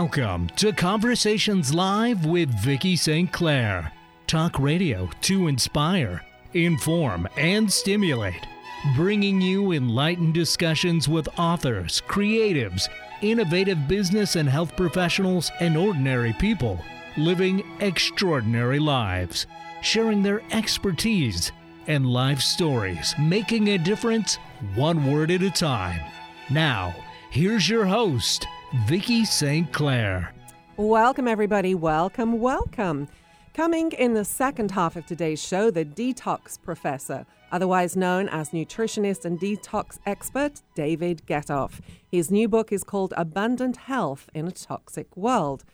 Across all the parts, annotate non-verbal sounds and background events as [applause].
Welcome to Conversations Live with Vicki St. Clair. Talk radio to inspire, inform, and stimulate. Bringing you enlightened discussions with authors, creatives, innovative business and health professionals, and ordinary people living extraordinary lives, sharing their expertise and life stories, making a difference one word at a time. Now, here's your host, Vicki St. Clair. Welcome, everybody. Welcome, welcome. Coming in the second half of today's show, the detox professor, otherwise known as nutritionist and detox expert David Getoff. His new book is called Abundant Health in a Toxic World.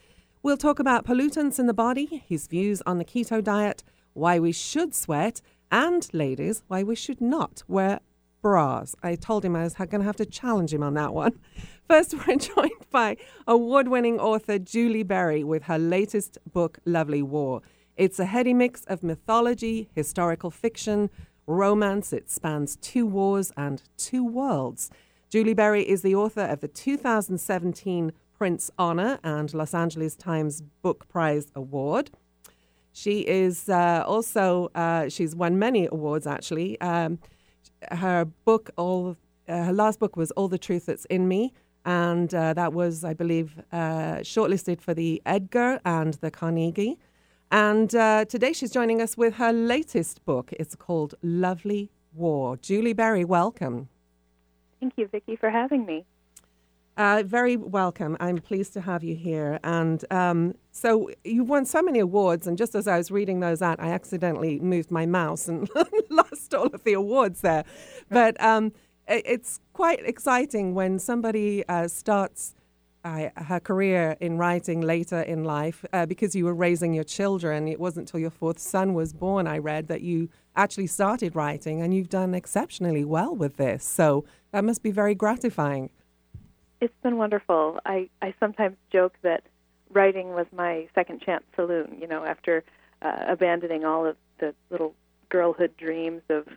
We'll talk about pollutants in the body, his views on the keto diet, why we should sweat, and, ladies, why we should not wear bras. I told him I was going to have to challenge him on that one. [laughs] First, we're [laughs] joined by award winning author Julie Berry with her latest book, Lovely War. It's a heady mix of mythology, historical fiction, romance. It spans two wars and two worlds. Julie Berry is the author of the 2017 Printz Honor and Los Angeles Times Book Prize Award. She is uh, also, uh, she's won many awards actually. Um, her book, all uh, her last book was All the Truth That's in Me, and uh, that was, I believe, uh, shortlisted for the Edgar and the Carnegie. And uh, today she's joining us with her latest book. It's called Lovely War. Julie Berry, welcome. Thank you, Vicki, for having me. Uh, very welcome. I'm pleased to have you here. And um, so you've won so many awards, and just as I was reading those out, I accidentally moved my mouse and [laughs] lost all of the awards there. But um, it's quite exciting when somebody uh, starts uh, her career in writing later in life uh, because you were raising your children. It wasn't until your fourth son was born, I read, that you actually started writing, and you've done exceptionally well with this. So that must be very gratifying. It's been wonderful. I, I sometimes joke that writing was my second chance saloon, you know, after uh, abandoning all of the little girlhood dreams of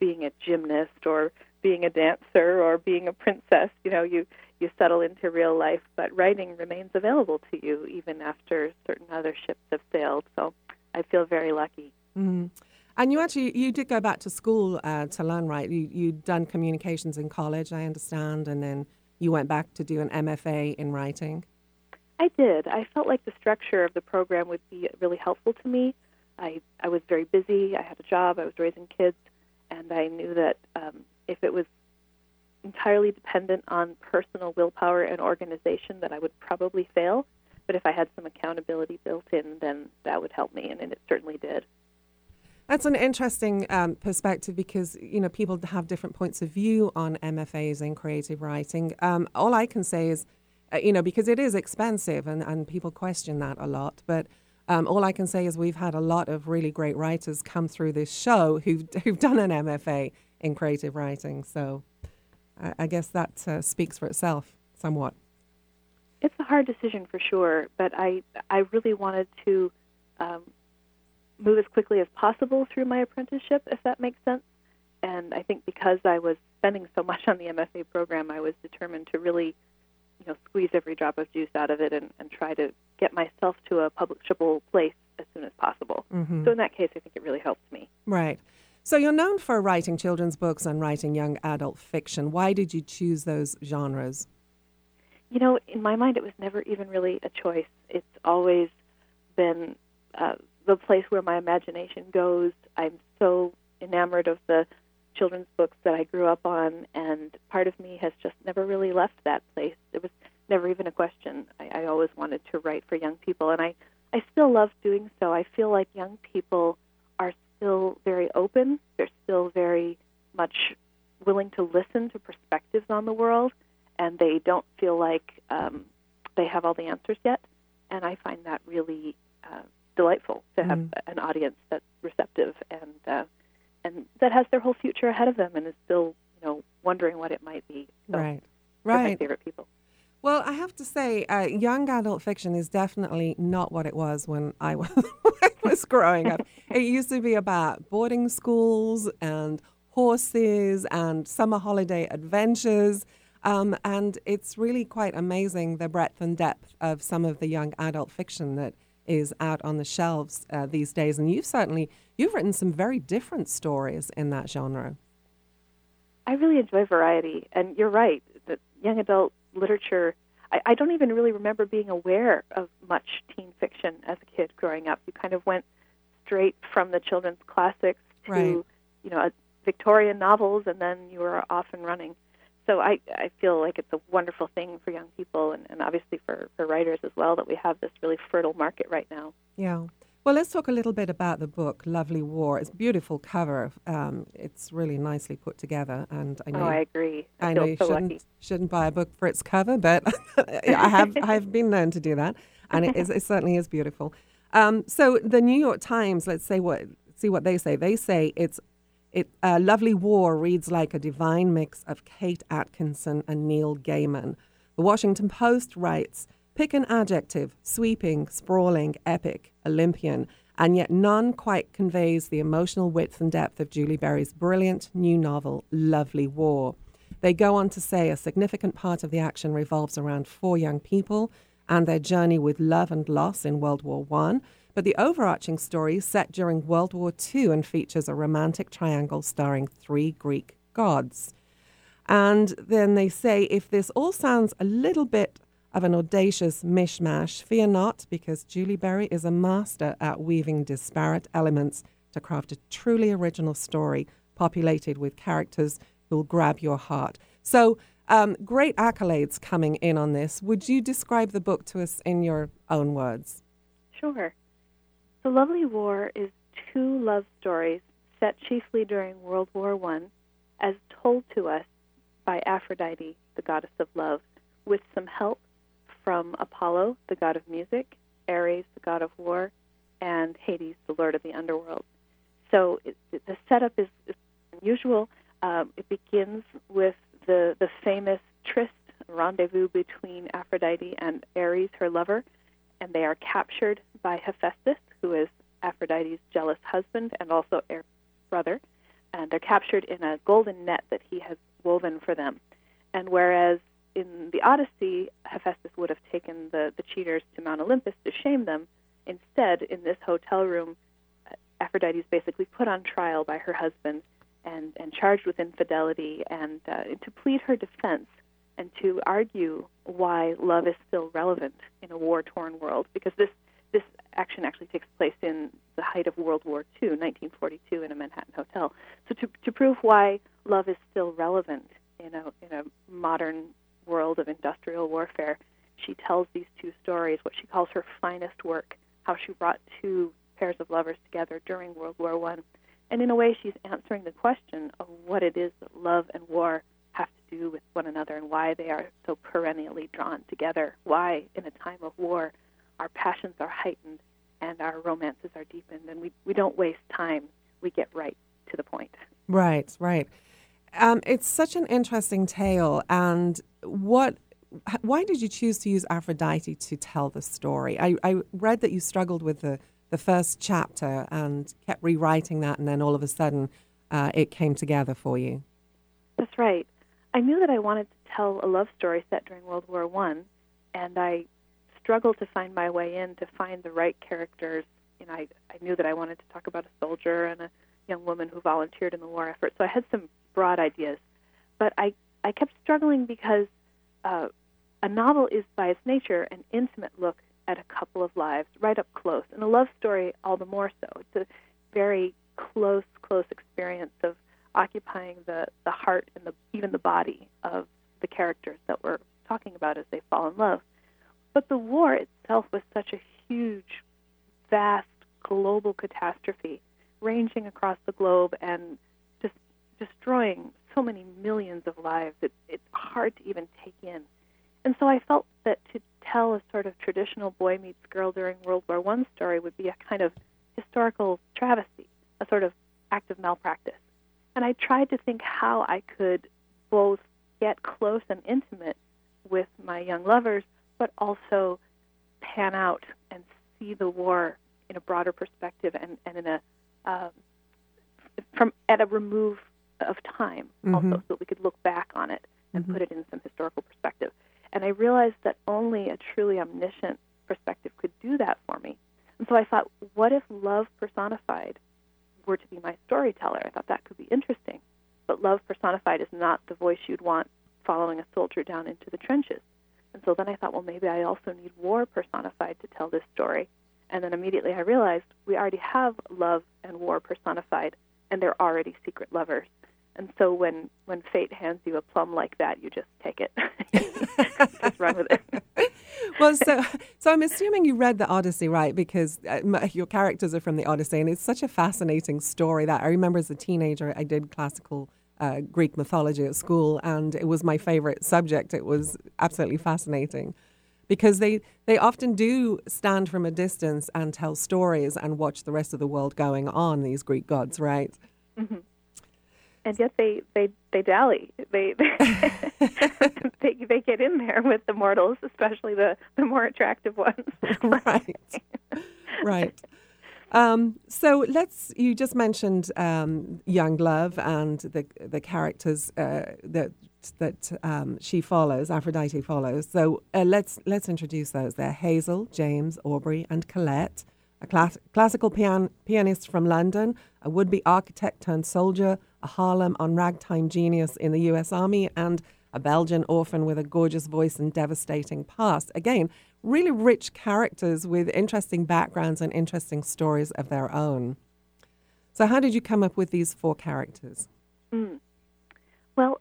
being a gymnast or being a dancer or being a princess. You know, you you settle into real life, but writing remains available to you even after certain other ships have sailed. So I feel very lucky. Mm. And you actually you did go back to school uh, to learn right. You you'd done communications in college, I understand, and then you went back to do an MFA in writing. I did. I felt like the structure of the program would be really helpful to me. I I was very busy. I had a job. I was raising kids, and I knew that um, if it was entirely dependent on personal willpower and organization, that I would probably fail. But if I had some accountability built in, then that would help me, and, and it certainly did. That's an interesting um, perspective because you know people have different points of view on MFAs in creative writing. Um, all I can say is, uh, you know, because it is expensive and, and people question that a lot. But um, all I can say is we've had a lot of really great writers come through this show who've [laughs] who've done an MFA in creative writing. So I, I guess that uh, speaks for itself somewhat. It's a hard decision for sure, but I I really wanted to um, move as quickly as possible through my apprenticeship, if that makes sense. And I think because I was spending so much on the MFA program, I was determined to really, you know, squeeze every drop of juice out of it and, and try to get myself to a publishable place as soon as possible. Mm-hmm. So in that case, I think it really helped me. Right. So you're known for writing children's books and writing young adult fiction. Why did you choose those genres? You know, in my mind, it was never even really a choice. It's always been uh, the place where my imagination goes. I'm so enamored of the children's books that I grew up on, and part of me has just never really left that place. It was never even a question. I, I always wanted to write for young people, and I, I still love doing so. I feel like young people are still very open. They're still very much willing to listen to perspectives on the world, and they don't feel like um, they have all the answers yet. And I find that really uh, delightful to have mm. an audience that's receptive and uh, and that has their whole future ahead of them and is still you know wondering what it might be. So right, right. My favorite people. Well, I have to say, uh, young adult fiction is definitely not what it was when I [laughs] was, was growing up. It used to be about boarding schools and horses and summer holiday adventures. Um, and it's really quite amazing the breadth and depth of some of the young adult fiction that is out on the shelves uh, these days. And you've certainly you've written some very different stories in that genre. I really enjoy variety, and you're right. That young adult literature. I, I don't even really remember being aware of much teen fiction as a kid growing up. You kind of went straight from the children's classics to Right. you know Victorian novels, and then you were off and running. So I, I feel like it's a wonderful thing for young people, and, and obviously for, for writers as well, that we have this really fertile market right now. Yeah. Well, let's talk a little bit about the book, Lovely War. It's a beautiful cover. Um, it's really nicely put together, and I know Oh, I agree. I, I know you so shouldn't lucky. shouldn't buy a book for its cover, but [laughs] I have [laughs] I have been known to do that, and it, is, [laughs] it certainly is beautiful. Um, so the New York Times, let's say what see what they say. They say it's it uh, Lovely War reads like a divine mix of Kate Atkinson and Neil Gaiman. The Washington Post writes. Pick an adjective sweeping, sprawling, epic, Olympian, and yet none quite conveys the emotional width and depth of Julie Berry's brilliant new novel, Lovely War. They go on to say a significant part of the action revolves around four young people and their journey with love and loss in World War One. But the overarching story is set during World War II and features a romantic triangle starring three Greek gods. And then they say if this all sounds a little bit of an audacious mishmash, fear not, because Julie Berry is a master at weaving disparate elements to craft a truly original story populated with characters who'll grab your heart. So, um, great accolades coming in on this. Would you describe the book to us in your own words? Sure. The Lovely War is two love stories set chiefly during World War One, as told to us by Aphrodite, the goddess of love, with some help from Apollo, the god of music, Ares, the god of war, and Hades, the lord of the underworld. So it- the setup is, is unusual. Um, it begins with the, the famous tryst, rendezvous between Aphrodite and Ares, her lover, and they are captured by Hephaestus, who is Aphrodite's jealous husband and also Ares' brother. And they're captured in a golden net that he has woven for them. And whereas in the Odyssey, Hephaestus would have taken the, the cheaters to Mount Olympus to shame them, instead, in this hotel room, Aphrodite is basically put on trial by her husband and, and charged with infidelity and uh, to plead her defense and to argue why love is still relevant in a war-torn world because this this action actually takes place in the height of World War II, 1942, in a Manhattan hotel. So to to prove why love is still relevant in a in a modern world of industrial warfare, she tells these two stories, what she calls her finest work, how she brought two pairs of lovers together during World War One, and in a way, she's answering the question of what it is that love and war have to do with one another and why they are so perennially drawn together. Why, in a time of war, our passions are heightened and our romances are deepened, and we, we don't waste time. We get right to the point. Right, right. Um, it's such an interesting tale. And what? Why did you choose to use Aphrodite to tell the story? I, I read that you struggled with the, the first chapter and kept rewriting that, and then all of a sudden uh, it came together for you. That's right. I knew that I wanted to tell a love story set during World War One, and I struggled to find my way in to find the right characters. You know, I, I knew that I wanted to talk about a soldier and a young woman who volunteered in the war effort. So I had some broad ideas, but I I kept struggling because uh, a novel is by its nature an intimate look at a couple of lives, right up close, and a love story all the more so. It's a very close, close experience of occupying the, the heart and the even the body of the characters that we're talking about as they fall in love. But the war itself was such a huge, vast, global catastrophe, ranging across the globe and just destroying so many millions of lives. It, it's hard to even take in. And so I felt that to tell a sort of traditional boy meets girl during World War One story would be a kind of historical travesty, a sort of act of malpractice. And I tried to think how I could both get close and intimate with my young lovers, but also pan out and see the war in a broader perspective and, and in a um, from at a remove of time also, Mhm. so that we could look back on it and put it in some historical perspective. And I realized that only a truly omniscient perspective could do that for me. And so I thought, what if love personified were to be my storyteller? I thought that could be interesting. But love personified is not the voice you'd want following a soldier down into the trenches. And so then I thought, well, maybe I also need war personified to tell this story. And then immediately I realized we already have love and war personified, and they're already secret lovers. And so when when fate hands you a plum like that, you just take it, [laughs] just run with it. [laughs] well, so so I'm assuming you read the Odyssey, right? Because uh, your characters are from the Odyssey, and it's such a fascinating story that I remember as a teenager. I did classical uh, Greek mythology at school, and it was my favorite subject. It was absolutely fascinating because they, they often do stand from a distance and tell stories and watch the rest of the world going on, these Greek gods, right? Mm-hmm. And yet they, they, they dally. They, [laughs] they, they, get in there with the mortals, especially the, the more attractive ones. [laughs] right. right. Um, so let's. You just mentioned um, young love and the the characters uh, that that um, she follows, Aphrodite follows. So uh, let's let's introduce those. They're Hazel, James, Aubrey, and Colette. A class- classical pian- pianist from London, a would-be architect turned soldier, a Harlem on ragtime genius in the U.S. Army, and a Belgian orphan with a gorgeous voice and devastating past. Again, really rich characters with interesting backgrounds and interesting stories of their own. So, how did you come up with these four characters? Mm. Well,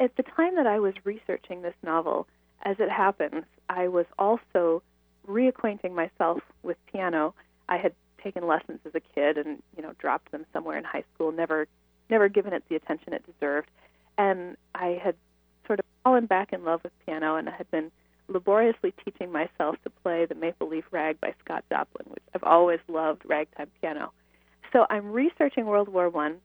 at the time that I was researching this novel, as it happens, I was also reacquainting myself with piano. I had taken lessons as a kid and you know dropped them somewhere in high school, never never given it the attention it deserved, and I had sort of fallen back in love with piano and I had been laboriously teaching myself to play the Maple Leaf Rag by Scott Joplin, which I've always loved ragtime piano. So I'm researching World War One.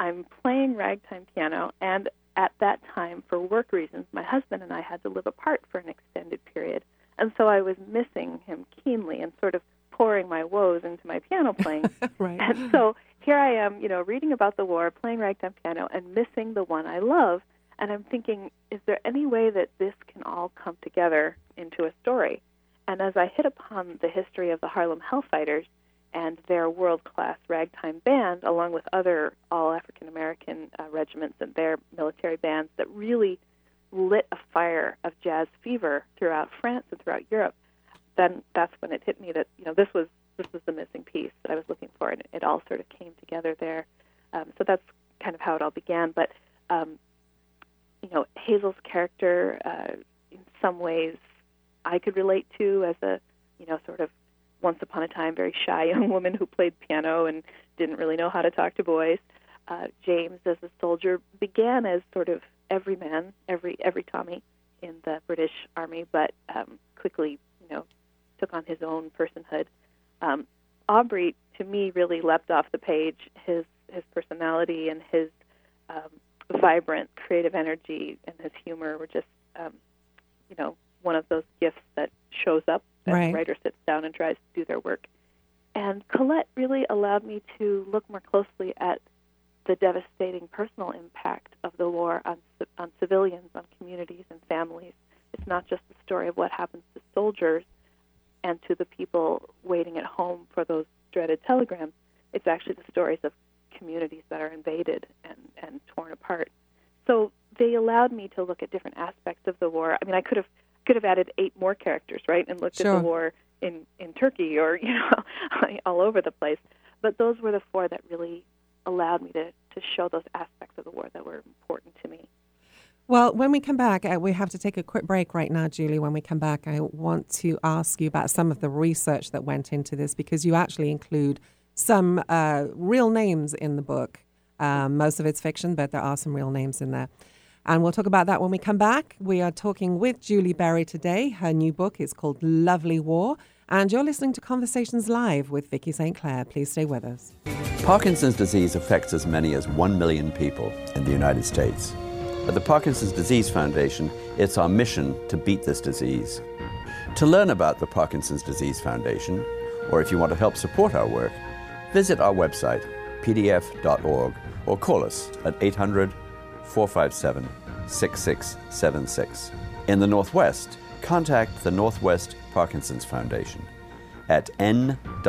I'm playing ragtime piano, and at that time, for work reasons, my husband and I had to live apart for an extended period. And so I was missing him keenly and sort of pouring my woes into my piano playing. [laughs] right. And so here I am, you know, reading about the war, playing ragtime piano, and missing the one I love. And I'm thinking, is there any way that this can all come together into a story? And as I hit upon the history of the Harlem Hellfighters, and their world class ragtime band, along with other all African American uh, regiments and their military bands that really lit a fire of jazz fever throughout France and throughout Europe, then that's when it hit me that you know this was this was the missing piece that I was looking for, and it all sort of came together there. Um, so that's kind of how it all began. But um, you know, Hazel's character, uh, in some ways, I could relate to as a you know sort of once upon a time very shy [laughs] young woman who played piano and didn't really know how to talk to boys. Uh, James, as a soldier, began as sort of every man, every every Tommy in the British Army, but um, quickly, you know, took on his own personhood. Um, Aubrey, to me, really leapt off the page. His his personality and his um, vibrant creative energy and his humor were just, um, you know, one of those gifts that shows up as right. the writer sits down and tries to do their work. And Colette really allowed me to look more closely at the devastating personal impact of the war on on civilians, on communities and families. It's not just the story of what happens to soldiers and to the people waiting at home for those dreaded telegrams. It's actually the stories of communities that are invaded and, and torn apart. So they allowed me to look at different aspects of the war. I mean, I could have could have added eight more characters, right, and looked sure. at the war in in Turkey or [laughs] you know all over the place. But those were the four that really allowed me to to show those aspects of the war that were important to me. Well, when we come back, uh, we have to take a quick break right now, Julie. When we come back, I want to ask you about some of the research that went into this because you actually include some uh, real names in the book. Um, most of it's fiction, but there are some real names in there. And we'll talk about that when we come back. We are talking with Julie Berry today. Her new book is called Lovely War. And you're listening to Conversations Live with Vicki St. Clair. Please stay with us. Parkinson's disease affects as many as 1 million people in the United States. At the Parkinson's Disease Foundation, it's our mission to beat this disease. To learn about the Parkinson's Disease Foundation, or if you want to help support our work, visit our website, pdf.org, or call us at 800 457 6676. In the Northwest, contact the Northwest Parkinson's Foundation at nwpf.org.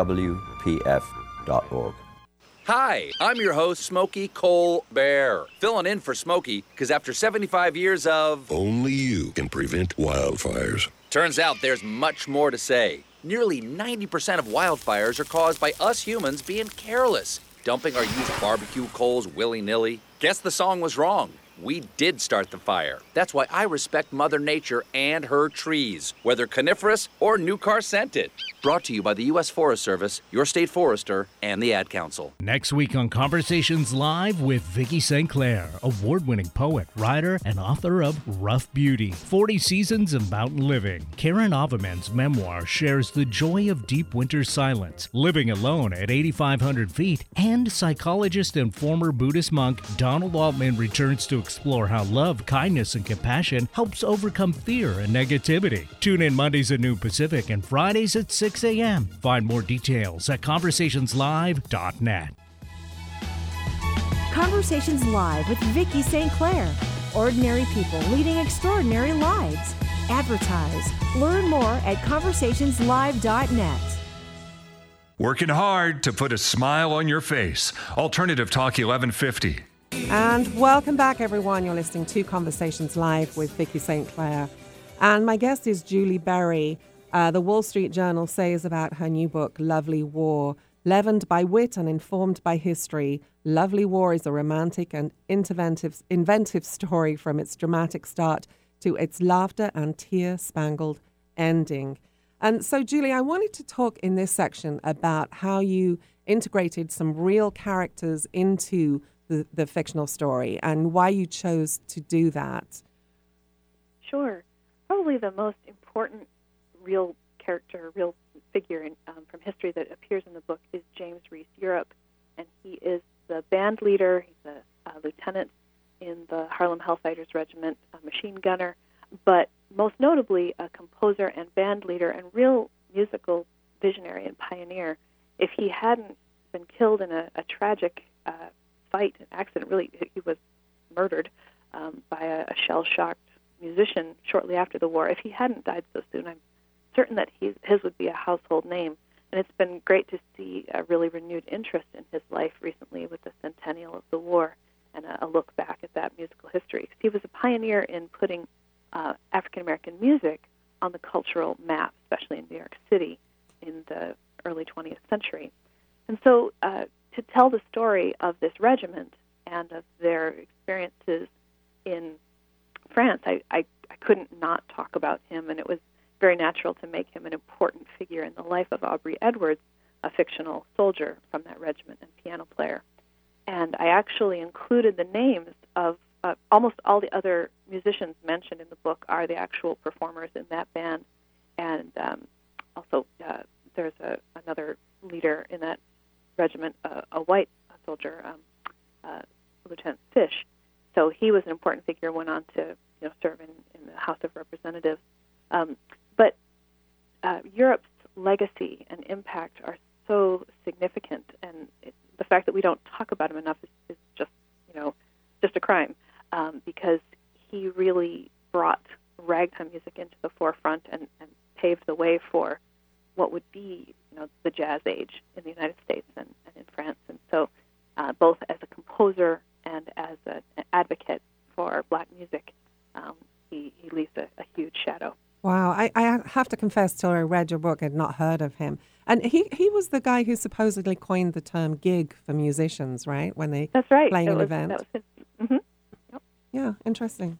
Hi, I'm your host, Smokey Cole Bear, filling in for Smokey because after 75 years of. Only you can prevent wildfires. Turns out there's much more to say. Nearly 90% of wildfires are caused by us humans being careless, dumping our used barbecue coals willy nilly. Guess the song was wrong. We did start the fire. That's why I respect Mother Nature and her trees, whether coniferous or new car scented. Brought to you by the U.S. Forest Service, your state forester, and the Ad Council. Next week on Conversations Live with Vicki St. Clair, award winning poet, writer, and author of Rough Beauty 40 Seasons of Mountain Living. Karen Auvinen's memoir shares the joy of deep winter silence, living alone at 8,500 feet, and psychologist and former Buddhist monk Donald Altman returns to explore how love, kindness, and compassion helps overcome fear and negativity. Tune in Mondays at noon Pacific and Fridays at 6 a.m. Find more details at conversationslive.net. Conversations Live with Vicki St. Clair. Ordinary people leading extraordinary lives. Advertise. Learn more at conversationslive.net. Working hard to put a smile on your face. Alternative Talk 1150. And welcome back, everyone. You're listening to Conversations Live with Vicki St. Clair. And my guest is Julie Berry. Uh, the Wall Street Journal says about her new book, Lovely War. Leavened by wit and informed by history, Lovely War is a romantic and inventive, inventive [laughs] story from its dramatic start to its laughter and tear spangled ending. And so, Julie, I wanted to talk in this section about how you integrated some real characters into the, the fictional story and why you chose to do that. Sure. Probably the most important real character, real figure in, um, from history that appears in the book is James Reese Europe, and he is the band leader. He's a, a lieutenant in the Harlem Hellfighters Regiment, a machine gunner, but most notably a composer and band leader and real musical visionary and pioneer. If he hadn't been killed in a, a tragic uh, fight, an accident, really, he was murdered um, by a, a shell-shocked musician shortly after the war. If he hadn't died so soon, I'm certain that he, his would be a household name. And it's been great to see a really renewed interest in his life recently with the centennial of the war and a, a look back at that musical history. He was a pioneer in putting uh, African American music on the cultural map, especially in New York City in the early 20th century. And so, uh, to tell the story of this regiment and of their experiences in France, I, I, I couldn't not talk about him, and it was very natural to make him an important figure in the life of Aubrey Edwards, a fictional soldier from that regiment and piano player. And I actually included the names of uh, almost all the other musicians mentioned in the book are the actual performers in that band, and um, also uh, there's a, another leader in that regiment, uh, a white soldier, um, uh, Lieutenant Fish. So he was an important figure. Went on to you know serve in, in the House of Representatives. Um, but uh, Europe's legacy and impact are so significant, and it, the fact that we don't talk about him enough is, is just, you know, just a crime, um, because he really brought ragtime music into the forefront and, and paved the way for what would be, you know, the jazz age in the United States and, and in France. And so, uh, both as a composer and as a, an advocate for black music, um, he, he leaves a, a huge shadow. Wow, I, I have to confess, till I read your book, I'd not heard of him. And he, he was the guy who supposedly coined the term gig for musicians, right? When they that's right playing that an was, event. That was his, mm-hmm. yep. Yeah, interesting.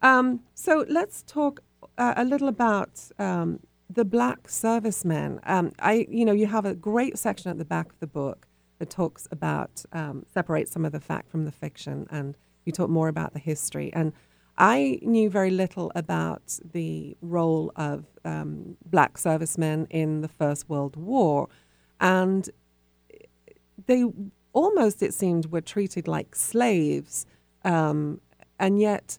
Um, so let's talk uh, a little about um, the black servicemen. Um, I, you know, you have a great section at the back of the book that talks about um, separates some of the fact from the fiction, and you talk more about the history. And I knew very little about the role of um, black servicemen in the First World War. And they almost, it seemed, were treated like slaves. Um, and yet,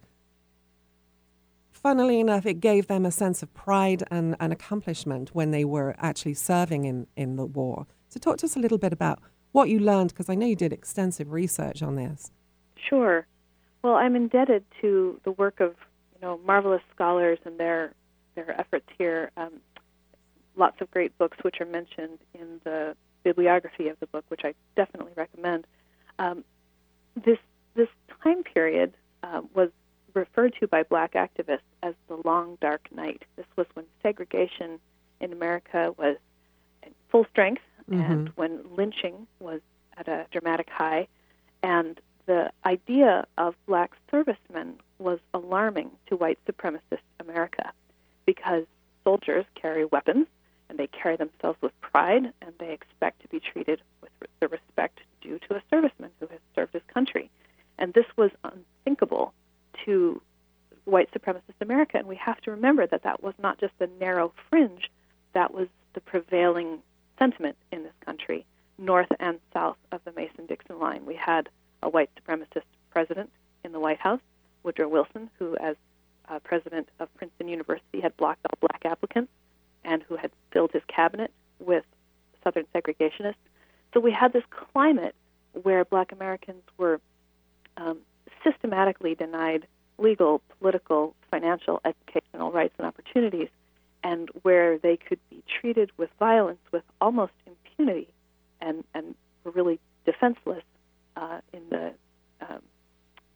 funnily enough, it gave them a sense of pride and, and accomplishment when they were actually serving in, in the war. So, talk to us a little bit about what you learned, because I know you did extensive research on this. Sure. Well, I'm indebted to the work of you know marvelous scholars and their their efforts here. Um, lots of great books which are mentioned in the bibliography of the book, which I definitely recommend. Um, this this time period uh, was referred to by black activists as the long dark night. This was when segregation in America was in full strength Mm-hmm. and when lynching was at a dramatic high. And the idea of black servicemen was alarming to white supremacist America because soldiers carry weapons and they carry themselves with pride and they expect to be treated with the respect due to a serviceman who has served his country. And this was unthinkable to white supremacist America. And we have to remember that that was not just a narrow fringe, that was the prevailing sentiment in this country, north and south of the Mason Dixon line. We had a white supremacist president in the White House, Woodrow Wilson, who, as uh, president of Princeton University, had blocked all black applicants and who had filled his cabinet with Southern segregationists. So we had this climate where black Americans were um, systematically denied legal, political, financial, educational rights and opportunities, and where they could be treated with violence with almost impunity and, and were really defenseless uh, in, the, um,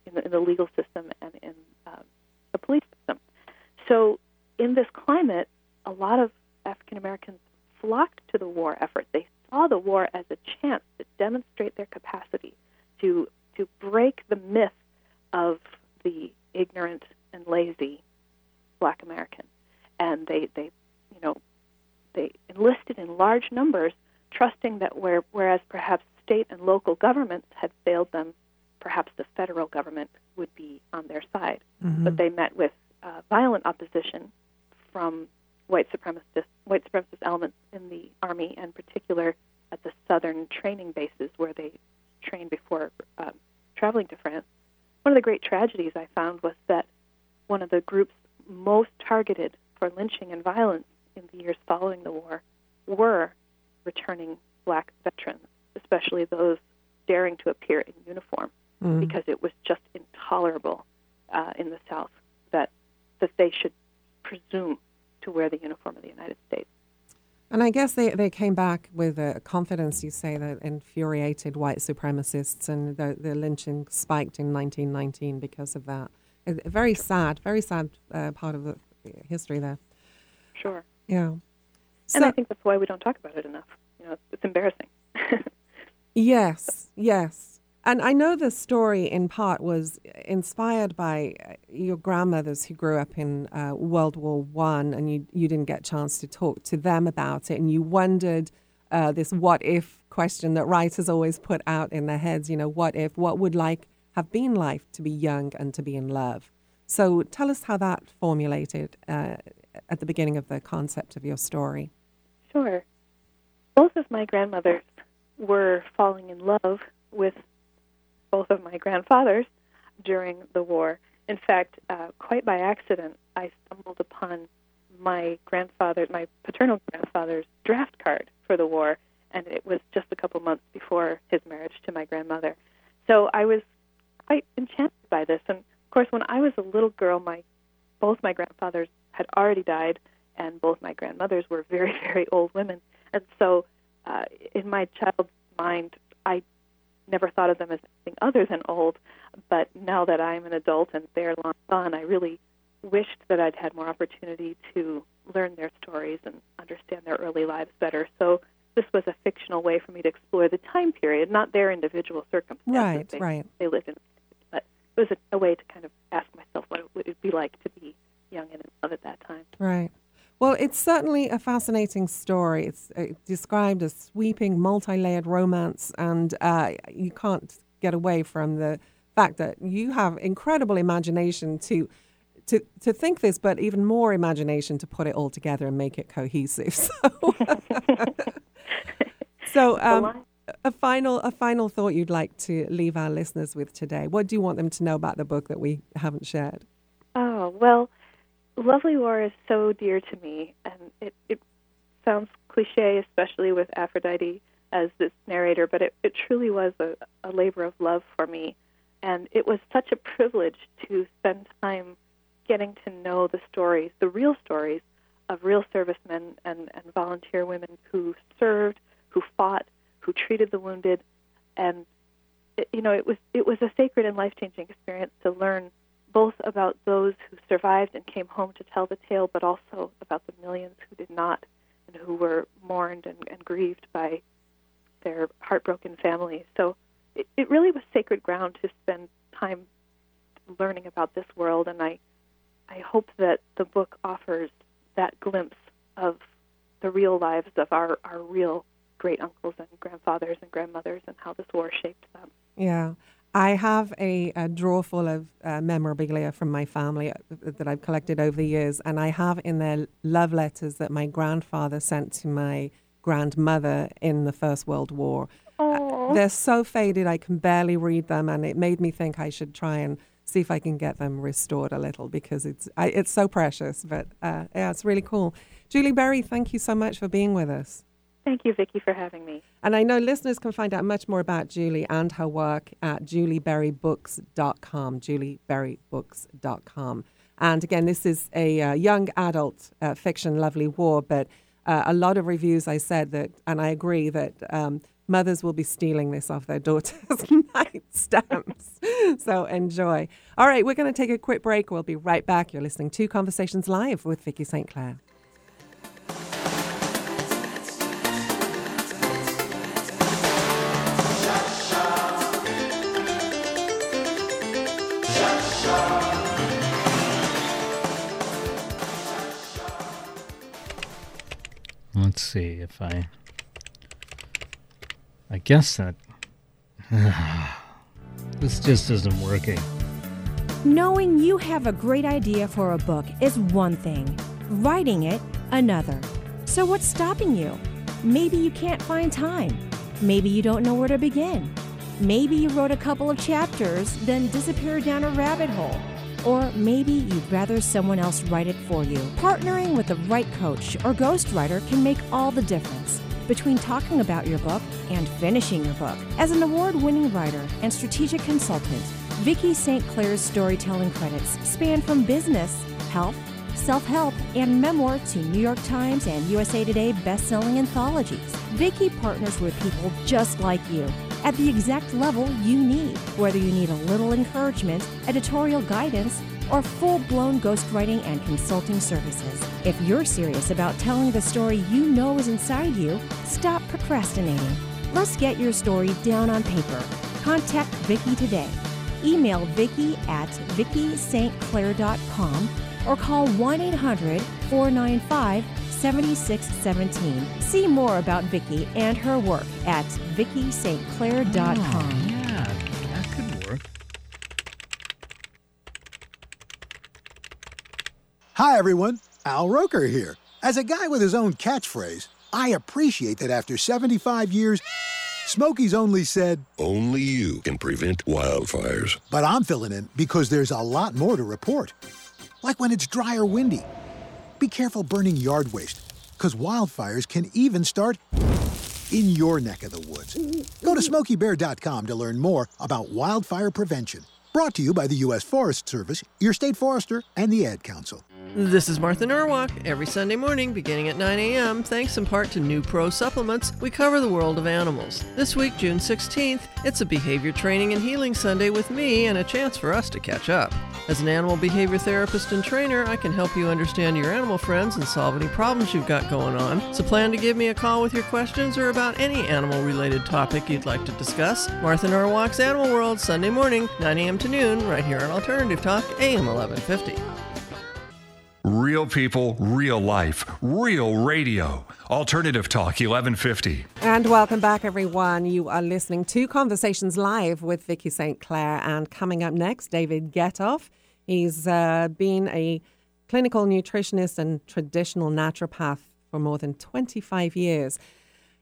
in, the, in the legal system and in um, the police system. So, in this climate, a lot of African Americans flocked to the war effort. They saw the war as a chance to demonstrate their capacity to to break the myth of the ignorant and lazy black American. And they, they you know, they enlisted in large numbers, trusting that where, whereas perhaps state and local governments had failed them, perhaps the federal government would be on their side. Mm-hmm. But they met with uh, violent opposition from white supremacist white supremacist elements in the army, and particular at the southern training bases where they trained before uh, traveling to France. One of the great tragedies I found was that one of the groups most targeted for lynching and violence in the years following the war were returning black veterans, especially those daring to appear in uniform, Mm. because it was just intolerable uh, in the South that that they should presume to wear the uniform of the United States. And I guess they, they came back with a confidence, you say, that infuriated white supremacists, and the, the lynching spiked in 1919 because of that. A very sad, very sad uh, part of the history there. Sure. Yeah. and I think that's why we don't talk about it enough. You know, it's, it's embarrassing. [laughs] Yes, yes. And I know the story in part was inspired by uh, your grandmothers who grew up in uh, World War One, and you you didn't get a chance to talk to them about it, and you wondered uh, this "what if" question that writers always put out in their heads. You know, what if? What would like have been life to be young and to be in love? So tell us how that formulated uh, at the beginning of the concept of your story. Sure. Both of my grandmothers were falling in love with both of my grandfathers during the war. In fact, uh, quite by accident, I stumbled upon my grandfather, my paternal grandfather's draft card for the war, and it was just a couple months before his marriage to my grandmother. So I was quite enchanted by this. And of course, when I was a little girl, my both my grandfathers had already died, and both my grandmothers were very, [laughs] very old women. And so, uh, in my child's mind, I never thought of them as anything other than old. But now that I'm an adult and they're long gone, I really wished that I'd had more opportunity to learn their stories and understand their early lives better. So this was a fictional way for me to explore the time period, not their individual circumstances. Right, they, right. They lived in, but it was a, a way to kind of ask myself what it would be like to be young and in love at that time. Right. Well, it's certainly a fascinating story. It's uh, described as sweeping, multi layered romance, and uh, you can't get away from the fact that you have incredible imagination to. To, to think this, but even more imagination to put it all together and make it cohesive. [laughs] So, so [laughs] um, a final a final thought you'd like to leave our listeners with today. What do you want them to know about the book that we haven't shared? Oh, well, Lovely War is so dear to me, and it, it sounds cliche, especially with Aphrodite as this narrator, but it, it truly was a, a labor of love for me. And it was such a privilege to spend time getting to know the stories, the real stories of real servicemen and, and volunteer women who served, who fought, who treated the wounded, and it, you know it was it was a sacred and life changing experience to learn both about those who survived and came home to tell the tale, but also about the millions who did not and who were mourned and, and grieved by their heartbroken families. So it, it really was sacred ground to spend time learning about this world, and I I hope that the book offers that glimpse of the real lives of our, our real great uncles and grandfathers and grandmothers and how this war shaped them. Yeah. I have a, a drawer full of uh, memorabilia from my family uh, that I've collected over the years, and I have in there love letters that my grandfather sent to my grandmother in the First World War. Uh, they're so faded, I can barely read them, and it made me think I should try and see if I can get them restored a little because it's I, it's so precious. But uh, yeah, it's really cool. Julie Berry, thank you so much for being with us. Thank you, Vicki, for having me. And I know listeners can find out much more about Julie and her work at julieberrybooks.com, julieberrybooks.com. And again, this is a uh, young adult uh, fiction, Lovely War, but uh, a lot of reviews I said that, and I agree that um, mothers will be stealing this off their [laughs] daughters' [laughs] nightstamps. so enjoy. All right, we're going to take a quick break. We'll be right back. You're listening to Conversations Live with Vicki St. Clair. Let's see if I. I guess that. [sighs] this just isn't working. Knowing you have a great idea for a book is one thing, writing it, another. So, what's stopping you? Maybe you can't find time. Maybe you don't know where to begin. Maybe you wrote a couple of chapters, then disappeared down a rabbit hole. Or maybe you'd rather someone else write it for you. Partnering with the right coach or ghostwriter can make all the difference between talking about your book and finishing your book. As an award winning writer and strategic consultant, Vicki St. Clair's storytelling credits span from business, health, self help, and memoir to New York Times and USA Today best selling anthologies. Vicki partners with people just like you at the exact level you need, whether you need a little encouragement, editorial guidance, or full blown ghostwriting and consulting services. If you're serious about telling the story you know is inside you, stop procrastinating. Let's get your story down on paper. Contact Vicki today. Email Vicki at VickiSt.Clair.com or call 1 800 495 7617. See more about Vicki and her work at VickiSt.Clair.com. Oh, yeah, that could work. Hi, everyone. Al Roker here. As a guy with his own catchphrase, I appreciate that after 75 years, Smokey's only said, Only you can prevent wildfires. But I'm filling in because there's a lot more to report. Like when it's dry or windy. Be careful burning yard waste, because wildfires can even start in your neck of the woods. Go to smokeybear.com to learn more about wildfire prevention. Brought to you by the U.S. Forest Service, your state forester, and the Ad Council. This is Martha Norwalk. Every Sunday morning, beginning at 9 a.m., thanks in part to NuPro Supplements, we cover the world of animals. This week, June 16th, it's a behavior training and healing Sunday with me and a chance for us to catch up. As an animal behavior therapist and trainer, I can help you understand your animal friends and solve any problems you've got going on. So plan to give me a call with your questions or about any animal related topic you'd like to discuss. Martha Norwalk's Animal World, Sunday morning, 9 a.m. to noon, right here on Alternative Talk, AM 1150. Real people, real life, real radio. Alternative Talk 1150. And welcome back, everyone. You are listening to Conversations Live with Vicki St. Clair. And coming up next, David Getoff. He's uh, been a clinical nutritionist and traditional naturopath for more than 25 years.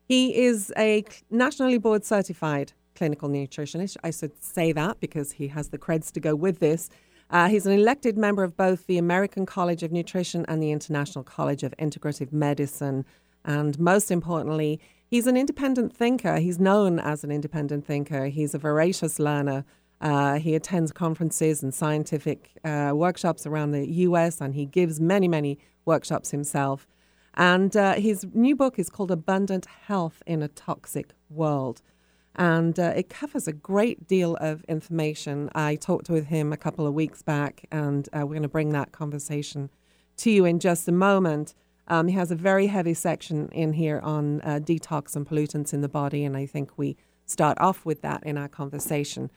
He is a nationally board certified clinical nutritionist. I should say that because he has the creds to go with this. Uh, he's an elected member of both the American College of Nutrition and the International College of Integrative Medicine. And most importantly, he's an independent thinker. He's known as an independent thinker. He's a voracious learner. Uh, he attends conferences and scientific uh, workshops around the US, and he gives many, many workshops himself. And uh, his new book is called Abundant Health in a Toxic World. And uh, it covers a great deal of information. I talked with him a couple of weeks back, and uh, we're going to bring that conversation to you in just a moment. Um, he has a very heavy section in here on uh, detox and pollutants in the body, and I think we start off with that in our conversation.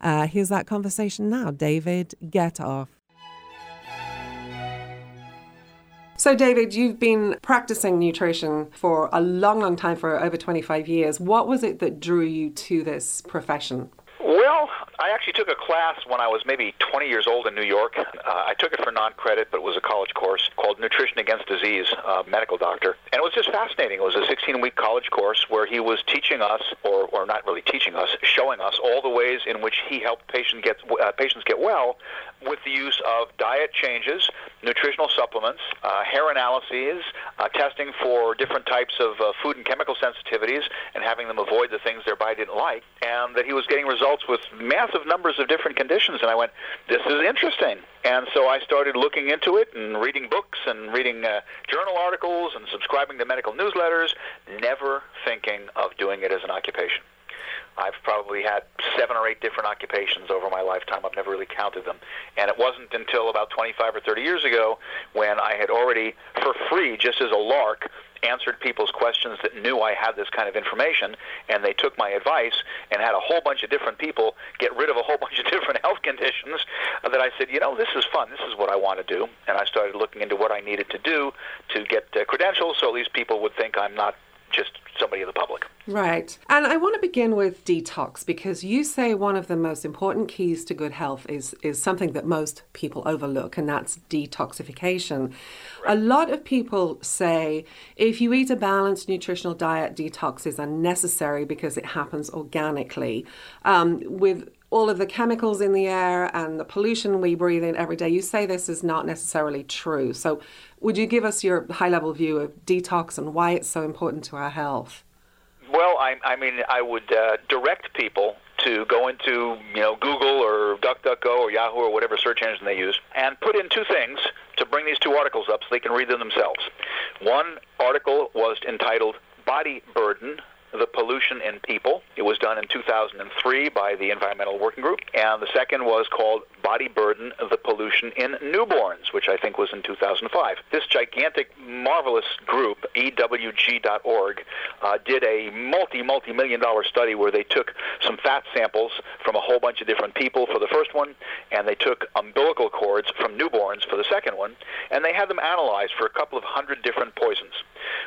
Uh, here's that conversation now. David Getoff. So, David, you've been practicing nutrition for a long, long time, for over 25 years. What was it that drew you to this profession? I actually took a class when I was maybe 20 years old in New York. Uh, I took it for non-credit, but it was a college course called Nutrition Against Disease, uh, medical doctor. And it was just fascinating. It was a 16-week college course where he was teaching us, or, or not really teaching us, showing us all the ways in which he helped patient get, uh, patients get well with the use of diet changes, nutritional supplements, uh, hair analyses, uh, testing for different types of uh, food and chemical sensitivities, and having them avoid the things their body didn't like, and that he was getting results with massive numbers of different conditions. And I went, this is interesting. And so I started looking into it and reading books and reading uh, journal articles and subscribing to medical newsletters, never thinking of doing it as an occupation. I've probably had seven or eight different occupations over my lifetime. I've never really counted them. And it wasn't until about 25 or 30 years ago when I had already, for free, just as a lark, answered people's questions that knew I had this kind of information, and they took my advice and had a whole bunch of different people get rid of a whole [laughs] bunch of different health conditions. That I said, you know, this is fun. This is what I want to do, and I started looking into what I needed to do to get uh, credentials, so at least people would think I'm not just somebody in the public. Right. And I want to begin with detox because you say one of the most important keys to good health is is something that most people overlook and that's detoxification. Right. A lot of people say if you eat a balanced nutritional diet detox is unnecessary because it happens organically. Um, with all of the chemicals in the air and the pollution we breathe in every day. You say this is not necessarily true. So, would you give us your high level view of detox and why it's so important to our health? Well, I, I mean, I would uh, direct people to go into you know Google or DuckDuckGo or Yahoo or whatever search engine they use and put in two things to bring these two articles up so they can read them themselves. One article was entitled "Body Burden: the pollution in people. It was done in 2003 by the Environmental Working Group. And the second was called Body Burden, the Pollution in Newborns, which I think was in 2005. This gigantic, marvelous group, EWG.org, uh, did a multi, multi million dollar study where they took some fat samples from a whole bunch of different people for the first one, and they took umbilical cords from newborns for the second one, and they had them analyzed for a couple of hundred different poisons.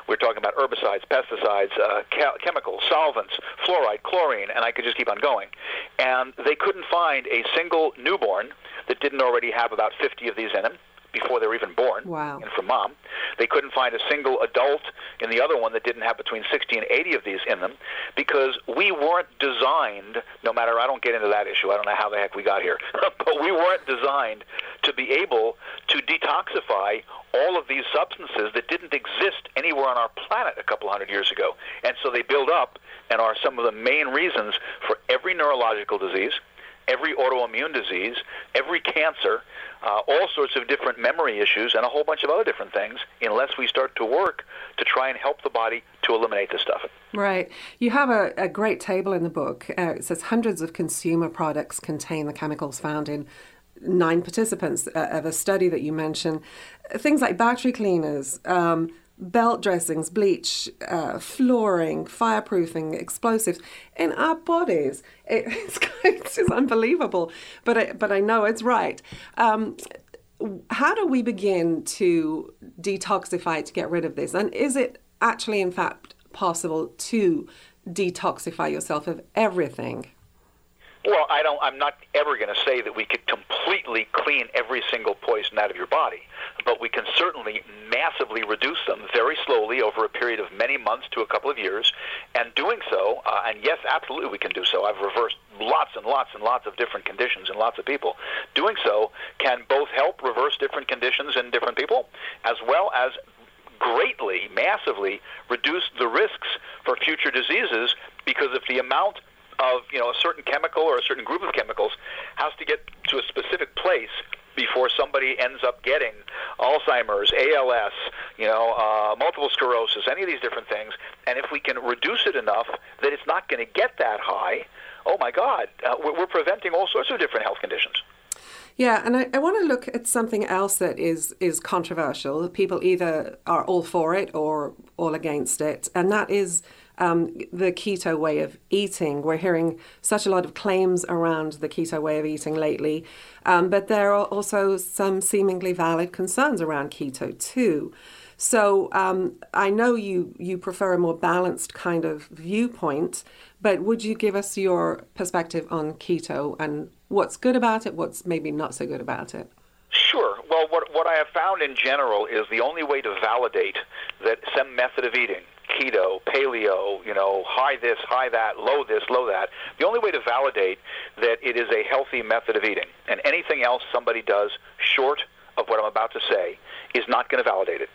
We're talking about herbicides, pesticides, uh, chemicals, solvents, fluoride, chlorine, and I could just keep on going. And they couldn't find a single newborn that didn't already have about 50 of these in him before they were even born wow. and from mom. They couldn't find a single adult in the other one that didn't have between 60 and 80 of these in them because we weren't designed, no matter, I don't get into that issue, I don't know how the heck we got here, [laughs] but we weren't designed to be able to detoxify all of these substances that didn't exist anywhere on our planet a couple hundred years ago. And so they build up and are some of the main reasons for every neurological disease, every autoimmune disease, every cancer, uh, all sorts of different memory issues, and a whole bunch of other different things, unless we start to work to try and help the body to eliminate this stuff. Right. You have a, a great table in the book. Uh, it says hundreds of consumer products contain the chemicals found in nine participants uh, of a study that you mentioned. Things like battery cleaners, um, belt dressings, bleach, uh, flooring, fireproofing, explosives in our bodies. It, [laughs] it's, it's just unbelievable, but I, but I know it's right. Um, how do we begin to detoxify to get rid of this? And is it actually, in fact, possible to detoxify yourself of everything? Well, I don't. I'm not ever going to say that we could completely clean every single poison out of your body, but we can certainly massively reduce them very slowly over a period of many months to a couple of years. And doing so, uh, and yes, absolutely, we can do so. I've reversed lots and lots and lots of different conditions in lots of people. Doing so can both help reverse different conditions in different people, as well as greatly, massively reduce the risks for future diseases because if the amount of you know a certain chemical or a certain group of chemicals has to get to a specific place before somebody ends up getting Alzheimer's, ALS, you know, uh, multiple sclerosis, any of these different things. And if we can reduce it enough that it's not going to get that high, oh my God, uh, we're, preventing all sorts of different health conditions. Yeah, and I, I want to look at something else that is is controversial. People either are all for it or all against it, and that is um, the keto way of eating. We're hearing such a lot of claims around the keto way of eating lately, um, but there are also some seemingly valid concerns around keto too. So um, I know you you prefer a more balanced kind of viewpoint, but would you give us your perspective on keto and what's good about it, what's maybe not so good about it? Sure. Well, what, what I have found in general is the only way to validate that some method of eating, keto, paleo, you know, high this, high that, low this, low that, the only way to validate that it is a healthy method of eating and anything else somebody does short of what I'm about to say is not going to validate it.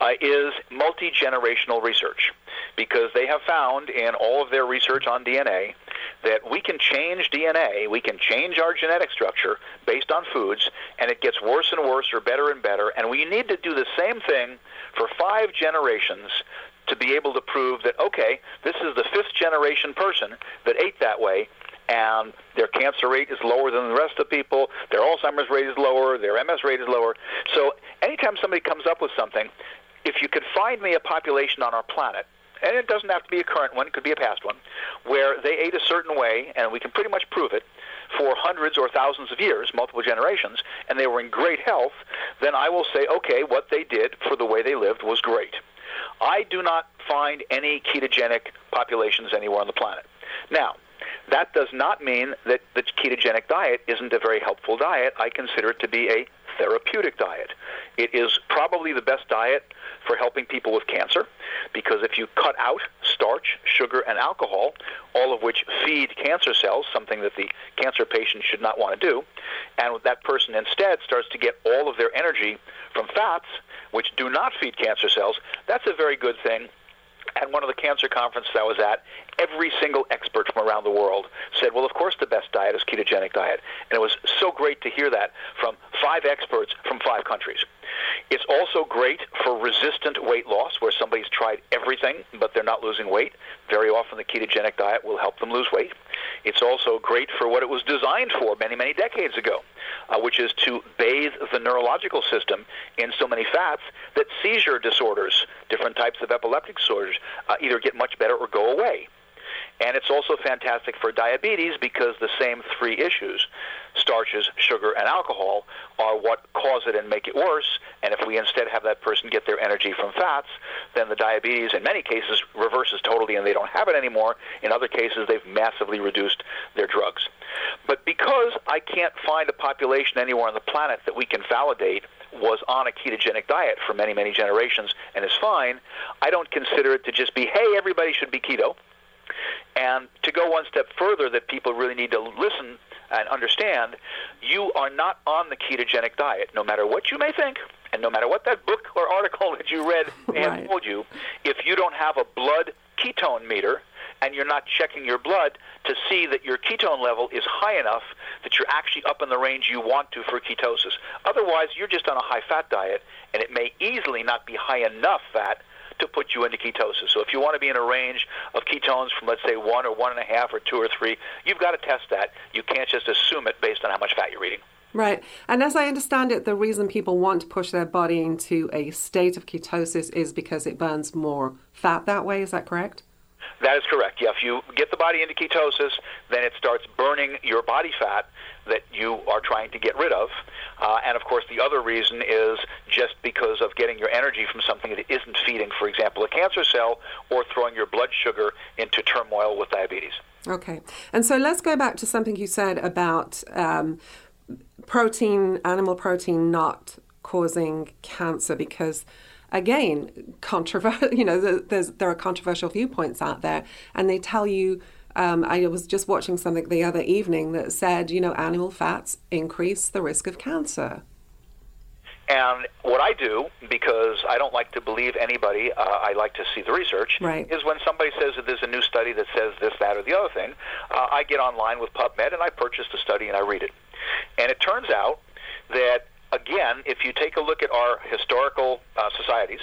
Uh, is multi generational research because they have found in all of their research on DNA that we can change DNA, we can change our genetic structure based on foods, and it gets worse and worse or better and better. And we need to do the same thing for five generations to be able to prove that, okay, this is the fifth generation person that ate that way, and their cancer rate is lower than the rest of people, their Alzheimer's rate is lower, their MS rate is lower. So anytime somebody comes up with something, if you could find me a population on our planet and it doesn't have to be a current one, it could be a past one, where they ate a certain way, and we can pretty much prove it, for hundreds or thousands of years, multiple generations, and they were in great health, then I will say, okay, what they did for the way they lived was great. I do not find any ketogenic populations anywhere on the planet. Now, that does not mean that the ketogenic diet isn't a very helpful diet. I consider it to be a therapeutic diet. It is probably the best diet for helping people with cancer because if you cut out starch, sugar, and alcohol, all of which feed cancer cells, something that the cancer patient should not want to do, and that person instead starts to get all of their energy from fats, which do not feed cancer cells, that's a very good thing at one of the cancer conferences I was at, every single expert from around the world said, well, of course the best diet is ketogenic diet. And it was so great to hear that from five experts from five countries. It's also great for resistant weight loss, where somebody's tried everything but they're not losing weight. Very often the ketogenic diet will help them lose weight. It's also great for what it was designed for many, many decades ago, uh, which is to bathe the neurological system in so many fats that seizure disorders, different types of epileptic disorders, uh, either get much better or go away. And it's also fantastic for diabetes because the same three issues starches, sugar, and alcohol are what cause it and make it worse. And if we instead have that person get their energy from fats, then the diabetes in many cases reverses totally and they don't have it anymore. In other cases, they've massively reduced their drugs. But because I can't find a population anywhere on the planet that we can validate was on a ketogenic diet for many, many generations and is fine, I don't consider it to just be, hey, everybody should be keto. And to go one step further, that people really need to listen and understand, you are not on the ketogenic diet, no matter what you may think, and no matter what that book or article that you read may right. have told you, if you don't have a blood ketone meter and you're not checking your blood to see that your ketone level is high enough that you're actually up in the range you want to for ketosis. Otherwise, you're just on a high fat diet, and it may easily not be high enough fat to put you into ketosis. So if you want to be in a range of ketones from, let's say, one or one and a half or two or three, you've got to test that. You can't just assume it based on how much fat you're eating. Right. And as I understand it, the reason people want to push their body into a state of ketosis is because it burns more fat that way. Is that correct? That is correct. Yeah, if you get the body into ketosis, then it starts burning your body fat that you are trying to get rid of. Uh, and of course, the other reason is just because of getting your energy from something that isn't feeding, for example, a cancer cell or throwing your blood sugar into turmoil with diabetes. Okay. And so let's go back to something you said about um, protein, animal protein not causing cancer because again, controversial. [laughs] You know, there's there are controversial viewpoints out there, and they tell you. Um, I was just watching something the other evening that said, you know, animal fats increase the risk of cancer. And what I do, because I don't like to believe anybody, uh, I like to see the research, Right. is when somebody says that there's a new study that says this, that, or the other thing, uh, I get online with PubMed and I purchase the study and I read it. And it turns out that, again, if you take a look at our historical uh, societies,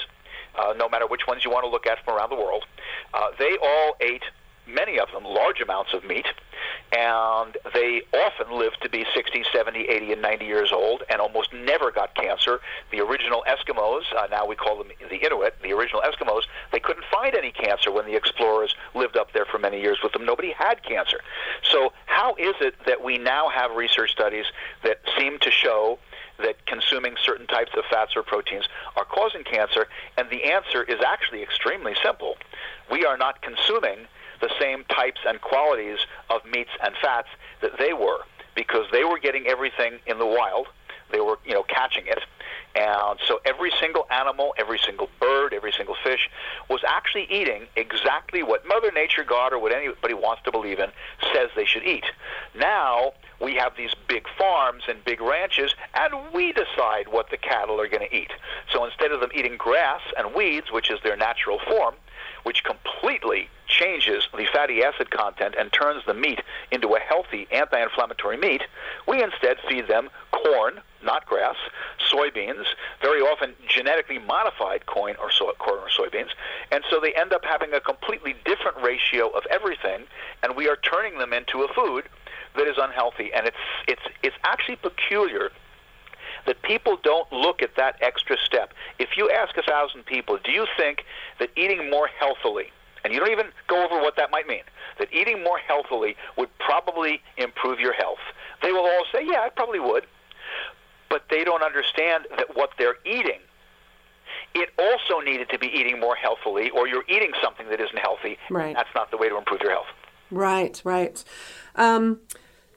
uh, no matter which ones you want to look at from around the world, uh, they all ate many of them large amounts of meat, and they often lived to be 60, 70, 80, and 90 years old, and almost never got cancer. The original Eskimos, uh, now we call them the Inuit, the original Eskimos, they couldn't find any cancer when the explorers lived up there for many years with them. Nobody had cancer. So, how is it that we now have research studies that seem to show that consuming certain types of fats or proteins are causing cancer? And the answer is actually extremely simple. We are not consuming the same types and qualities of meats and fats that they were because they were getting everything in the wild. They were, you know, catching it. And so every single animal, every single bird, every single fish was actually eating exactly what Mother Nature, God, or what anybody wants to believe in says they should eat. Now we have these big farms and big ranches, and we decide what the cattle are going to eat. So instead of them eating grass and weeds, which is their natural form, which completely changes the fatty acid content and turns the meat into a healthy anti-inflammatory meat, we instead feed them corn, not grass, soybeans, very often genetically modified corn or, so, corn or soybeans, and so they end up having a completely different ratio of everything, and we are turning them into a food that is unhealthy, and it's it's it's actually peculiar that people don't look at that extra step. If you ask a thousand people, do you think that eating more healthily, and you don't even go over what that might mean, that eating more healthily would probably improve your health? They will all say, yeah, it probably would. But they don't understand that what they're eating, it also needed to be eating more healthily, or you're eating something that isn't healthy. Right. That's not the way to improve your health. Right, right. Um,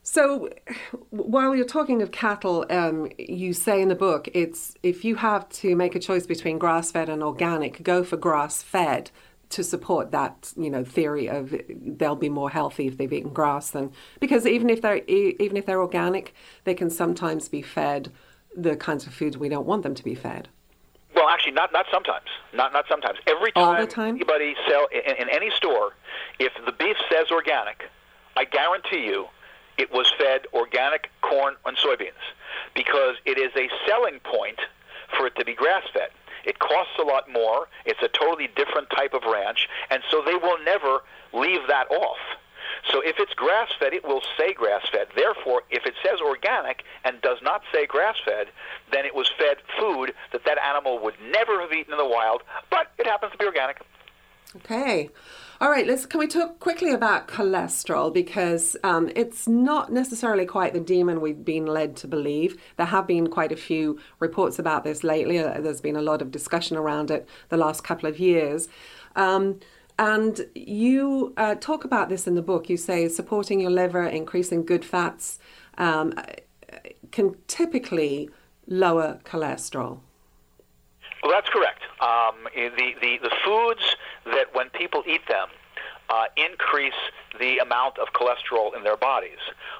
so, while you're talking of cattle, um, you say in the book it's if you have to make a choice between grass-fed and organic, go for grass-fed to support that you know theory of they'll be more healthy if they've eaten grass than because even if they're even if they're organic, they can sometimes be fed the kinds of foods we don't want them to be fed. Well, actually, not not sometimes. Not not sometimes. Every time, All the time? anybody sell in, in any store, if the beef says organic, I guarantee you, it was fed organic corn and soybeans, because it is a selling point for it to be grass fed. It costs a lot more. It's a totally different type of ranch, and so they will never leave that off. So if it's grass fed, it will say grass fed. Therefore, if it says organic and does not say grass fed, then it was fed food that that animal would never have eaten in the wild, but it happens to be organic. Okay. All right, let's can we talk quickly about cholesterol because um, it's not necessarily quite the demon we've been led to believe. There have been quite a few reports about this lately. Uh, there's been a lot of discussion around it the last couple of years. Um, and you uh, talk about this in the book. You say supporting your liver, increasing good fats um, can typically lower cholesterol. Well, that's correct. Um, the, the, the foods that when people eat them uh, increase the amount of cholesterol in their bodies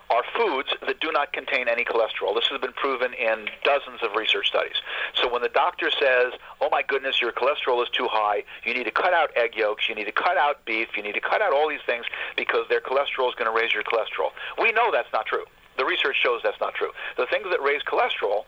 are foods that do not contain any cholesterol. This has been proven in dozens of research studies. So when the doctor says, oh my goodness, your cholesterol is too high, you need to cut out egg yolks, you need to cut out beef, you need to cut out all these things because their cholesterol is going to raise your cholesterol. We know that's not true. The research shows that's not true. The things that raise cholesterol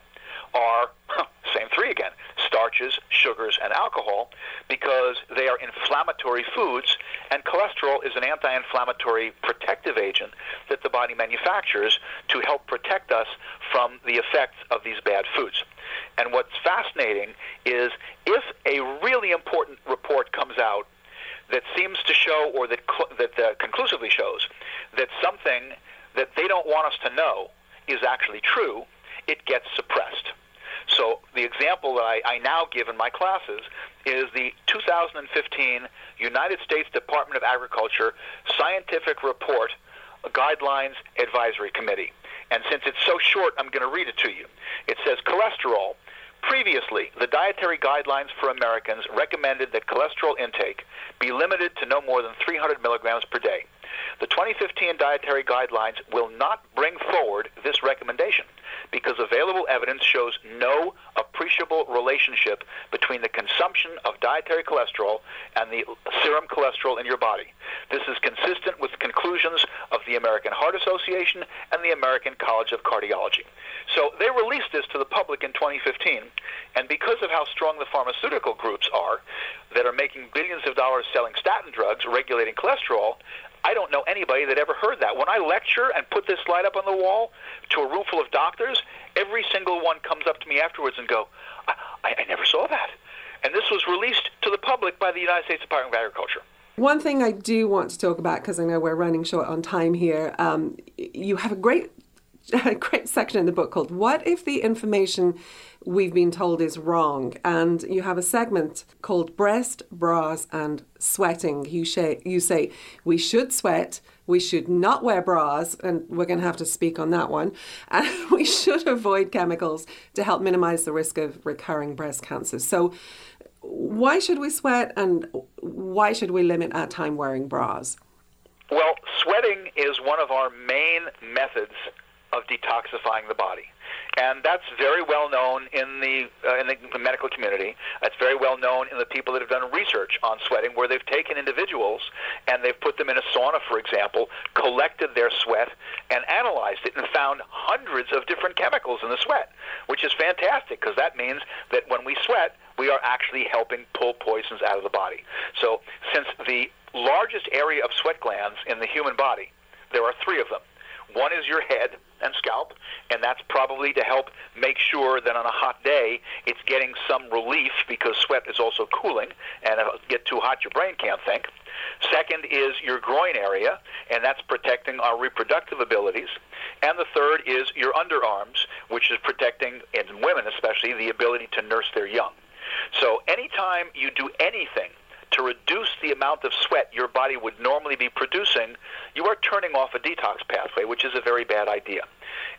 are [laughs] same three again starches, sugars, and alcohol because they are inflammatory foods, and cholesterol is an anti inflammatory protective agent that the body manufactures to help protect us from the effects of these bad foods. And what's fascinating is if a really important report comes out that seems to show, or that, cl- that uh, conclusively shows, that something that they don't want us to know is actually true, it gets suppressed. So the example that I, I now give in my classes is the 2015 United States Department of Agriculture Scientific Report Guidelines Advisory Committee. And since it's so short, I'm going to read it to you. It says cholesterol. Previously, the dietary guidelines for Americans recommended that cholesterol intake be limited to no more than 300 milligrams per day. The 2015 dietary guidelines will not bring forward this recommendation because available evidence shows no appreciable relationship between the consumption of dietary cholesterol and the serum cholesterol in your body. This is consistent with the conclusions of the American Heart Association and the American College of Cardiology. So they released this to the public in 2015, and because of how strong the pharmaceutical groups are that are making billions of dollars selling statin drugs, regulating cholesterol, I don't know anybody that ever heard that. When I lecture and put this slide up on the wall to a room full of doctors, every single one comes up to me afterwards and go, I, I, never saw that. And this was released to the public by the United States Department of Agriculture. One thing I do want to talk about, because I know we're running short on time here, um, you have a great [laughs] a great section in the book called What If the Information We've Been Told is Wrong? And you have a segment called Breast, Bras and Sweating. You, say, you say we should sweat, we should not wear bras, and we're going to have to speak on that one, [laughs] and we should avoid chemicals to help minimize the risk of recurring breast cancer. So, why should we sweat and why should we limit our time wearing bras? Well, sweating is one of our main methods of detoxifying the body. And that's very well known in the, uh, in the medical community. That's very well known in the people that have done research on sweating, where they've taken individuals and they've put them in a sauna, for example, collected their sweat, and analyzed it and found hundreds of different chemicals in the sweat, which is fantastic because that means that when we sweat, we are actually helping pull poisons out of the body. So, since the largest area of sweat glands in the human body, there are three of them. One is your head and scalp, and that's probably to help make sure that on a hot day it's getting some relief because sweat is also cooling, and if it get too hot, your brain can't think. Second is your groin area, and that's protecting our reproductive abilities. And the third is your underarms, which is protecting, in women especially, the ability to nurse their young. So anytime you do anything to reduce the amount of sweat your body would normally be producing, you are turning off a detox pathway, which is a very bad idea.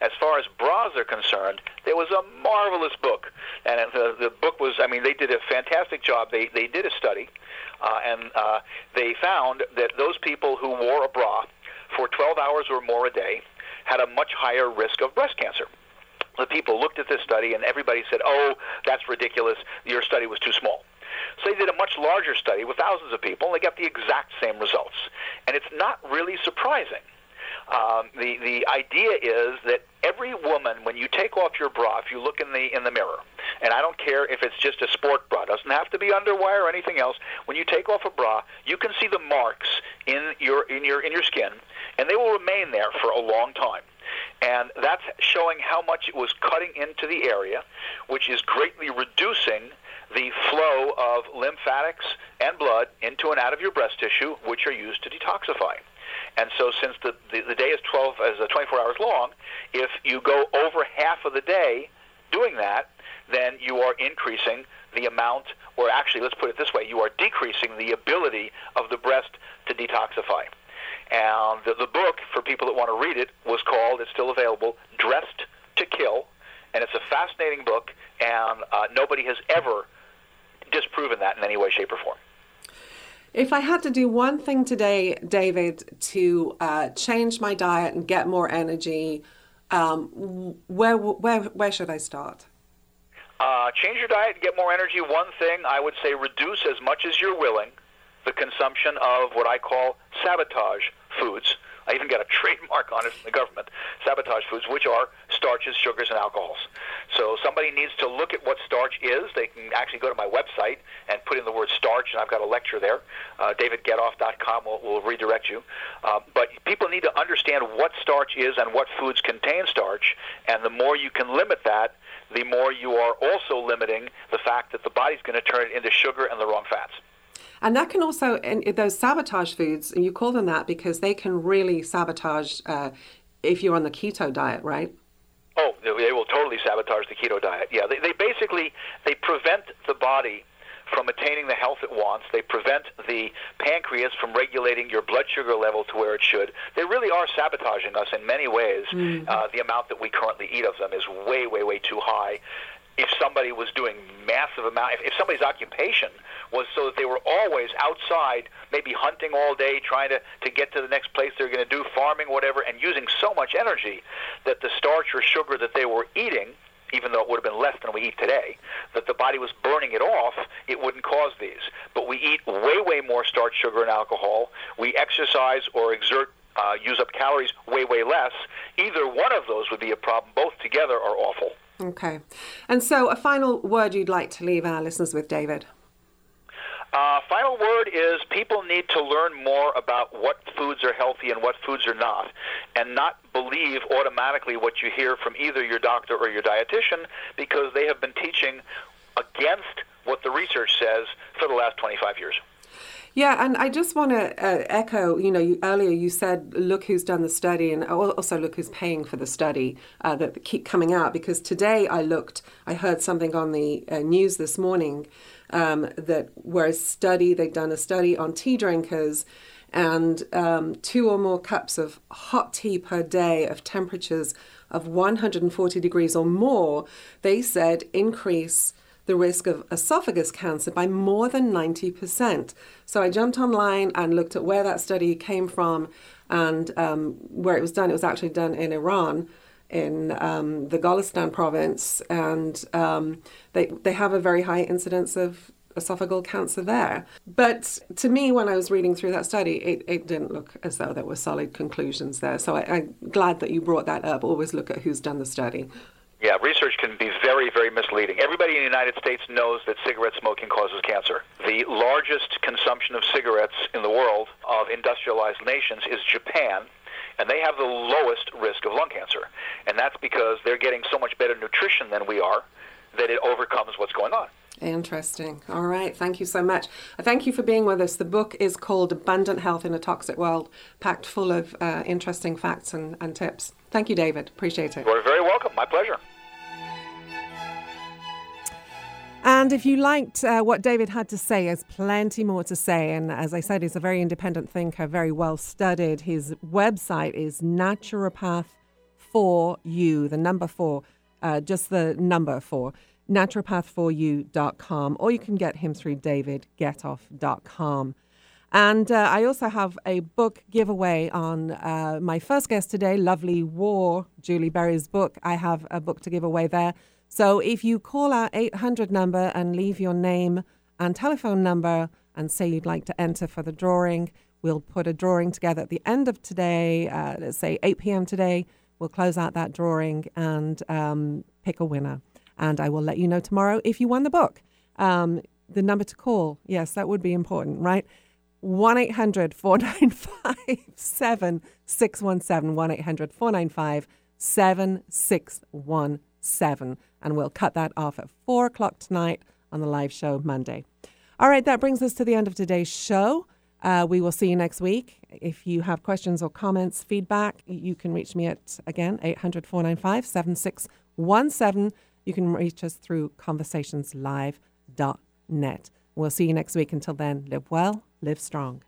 As far as bras are concerned, there was a marvelous book, and the, the book was, I mean, they did a fantastic job. They, they did a study, uh, and uh, they found that those people who wore a bra for 12 hours or more a day had a much higher risk of breast cancer the people looked at this study and everybody said, "Oh, that's ridiculous. Your study was too small." So they did a much larger study with thousands of people, and they got the exact same results. And it's not really surprising. Um, the the idea is that every woman, when you take off your bra, if you look in the in the mirror, and I don't care if it's just a sport bra, doesn't have to be underwire or anything else. When you take off a bra, you can see the marks in your in your in your skin, and they will remain there for a long time. And that's showing how much it was cutting into the area, which is greatly reducing the flow of lymphatics and blood into and out of your breast tissue, which are used to detoxify. And so, since the, the, the day is 12 as uh, 24 hours long, if you go over half of the day doing that, then you are increasing the amount, or actually, let's put it this way, you are decreasing the ability of the breast to detoxify. And the, the book, for people that want to read it, was called, it's still available, Dressed to Kill. And it's a fascinating book, and uh, nobody has ever disproven that in any way, shape, or form. If I had to do one thing today, David, to uh, change my diet and get more energy, um, where, where, where should I start? Uh, change your diet and get more energy. One thing I would say reduce as much as you're willing the consumption of what I call sabotage foods. I even got a [laughs] trademark on it from the government, sabotage foods, which are starches, sugars, and alcohols. So somebody needs to look at what starch is. They can actually go to my website and put in the word starch, and I've got a lecture there. Uh, DavidGetOff.com will, will redirect you. Uh, but people need to understand what starch is and what foods contain starch, and the more you can limit that, the more you are also limiting the fact that the body's going to turn it into sugar and the wrong fats. And that can also, and those sabotage foods, and you call them that because they can really sabotage uh, if you're on the keto diet, right? Oh, they will totally sabotage the keto diet. Yeah, they, they basically they prevent the body from attaining the health it wants. They prevent the pancreas from regulating your blood sugar level to where it should. They really are sabotaging us in many ways. Mm-hmm. Uh, the amount that we currently eat of them is way, way, way too high if somebody was doing massive amount, if, if somebody's occupation was so that they were always outside, maybe hunting all day, trying to, to get to the next place they're going to do, farming, whatever, and using so much energy that the starch or sugar that they were eating even though it would have been less than we eat today, that the body was burning it off, it wouldn't cause these. But we eat way, way more starch, sugar, and alcohol. We exercise or exert, uh, use up calories way, way less. Either one of those would be a problem. Both together are awful. Okay. And so, a final word you'd like to leave our listeners with, David? Uh, final word is people need to learn more about what foods are healthy and what foods are not, and not believe automatically what you hear from either your doctor or your dietitian because they have been teaching against what the research says for the last 25 years. Yeah, and I just want to uh, echo. You know, you, earlier you said, "Look who's done the study," and also look who's paying for the study uh, that keep coming out. Because today I looked, I heard something on the uh, news this morning um, that where a study they'd done a study on tea drinkers, and um, two or more cups of hot tea per day of temperatures of 140 degrees or more, they said increase the risk of esophagus cancer by more than 90%. So I jumped online and looked at where that study came from and um, where it was done. It was actually done in Iran, in um, the Golestan province, and um, they, they have a very high incidence of esophageal cancer there. But to me, when I was reading through that study, it, it didn't look as though there were solid conclusions there. So I, I'm glad that you brought that up. Always look at who's done the study. Yeah, research can be very, very misleading. Everybody in the United States knows that cigarette smoking causes cancer. The largest consumption of cigarettes in the world of industrialized nations is Japan, and they have the lowest risk of lung cancer. And that's because they're getting so much better nutrition than we are that it overcomes what's going on. Interesting. All right. Thank you so much. Thank you for being with us. The book is called Abundant Health in a Toxic World, packed full of uh, interesting facts and, and tips. Thank you, David. Appreciate it. You're very welcome. My pleasure. And if you liked uh, what David had to say, there's plenty more to say. And as I said, he's a very independent thinker, very well studied. His website is naturopath for you, the number four, uh, just the number four, naturopath4you.com, or you can get him through davidgetoff.com. And uh, I also have a book giveaway on uh, my first guest today, Lovely War, Julie Berry's book. I have a book to give away there. So if you call our 800 number and leave your name and telephone number and say you'd like to enter for the drawing, we'll put a drawing together at the end of today, uh, let's say 8 p.m. today. We'll close out that drawing and um, pick a winner. And I will let you know tomorrow if you won the book. Um, the number to call, yes, that would be important, right? 1 800 495 7617. 1 800 495 7617. And we'll cut that off at 4 o'clock tonight on the live show Monday. All right, that brings us to the end of today's show. Uh, we will see you next week. If you have questions or comments, feedback, you can reach me at, again, 800 495 7617. You can reach us through conversationslive.net. We'll see you next week. Until then, live well, live strong.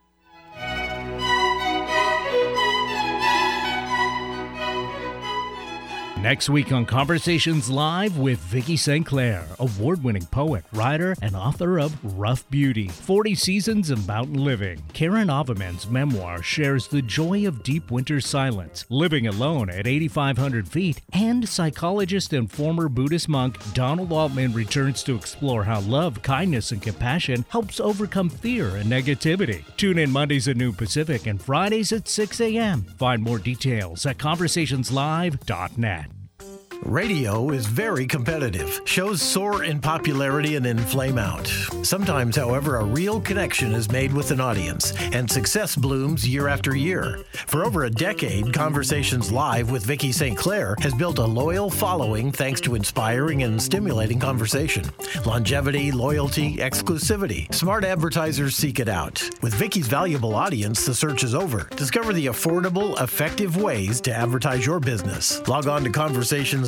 Next week on Conversations Live with Vicki St. Clair, award winning poet, writer, and author of Rough Beauty 40 Seasons of Mountain Living. Karen Auvinen's memoir shares the joy of deep winter silence, living alone at 8,500 feet, and psychologist and former Buddhist monk Donald Altman returns to explore how love, kindness, and compassion helps overcome fear and negativity. Tune in Mondays at noon Pacific and Fridays at 6 a.m. Find more details at conversationslive.net. Radio is very competitive. Shows soar in popularity and then flame out. Sometimes, however, a real connection is made with an audience, and success blooms year after year. For over a decade, Conversations Live with Vicki St. Clair has built a loyal following thanks to inspiring and stimulating conversation. Longevity, loyalty, exclusivity. Smart advertisers seek it out. With Vicki's valuable audience, the search is over. Discover the affordable, effective ways to advertise your business. Log on to Conversations